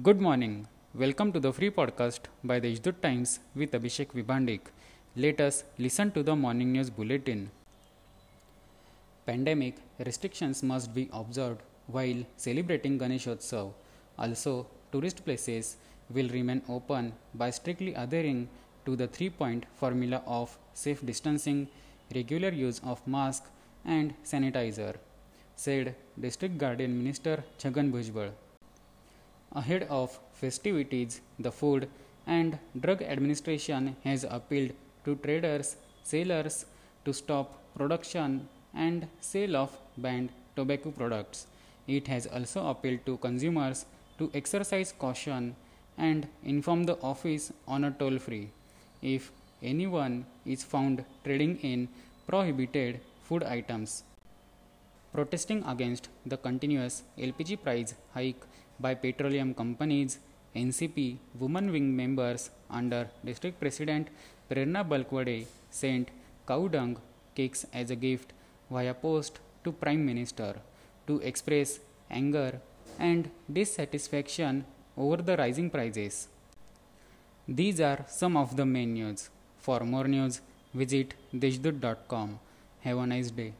Good morning. Welcome to the free podcast by the Deshdoot Times with Abhishek Vibhandik. Let us listen to the morning news bulletin. Pandemic restrictions must be observed while celebrating Ganeshotsav. Also, tourist places will remain open by strictly adhering to the three point formula of safe distancing, regular use of mask, and sanitizer, said District Guardian Minister Chhagan Bhujbal. Ahead of festivities, the Food and Drug Administration has appealed to traders, sellers to stop production and sale of banned tobacco products. It has also appealed to consumers to exercise caution and inform the office on a toll free if anyone is found trading in prohibited food items. Protesting against the continuous LPG price hike by petroleum companies, NCP Women Wing members under District President Prerna Balkwade sent cow dung cakes as a gift via post to Prime Minister to express anger and dissatisfaction over the rising prices. These are some of the main news. For more news, visit deshdoot.com. Have a nice day.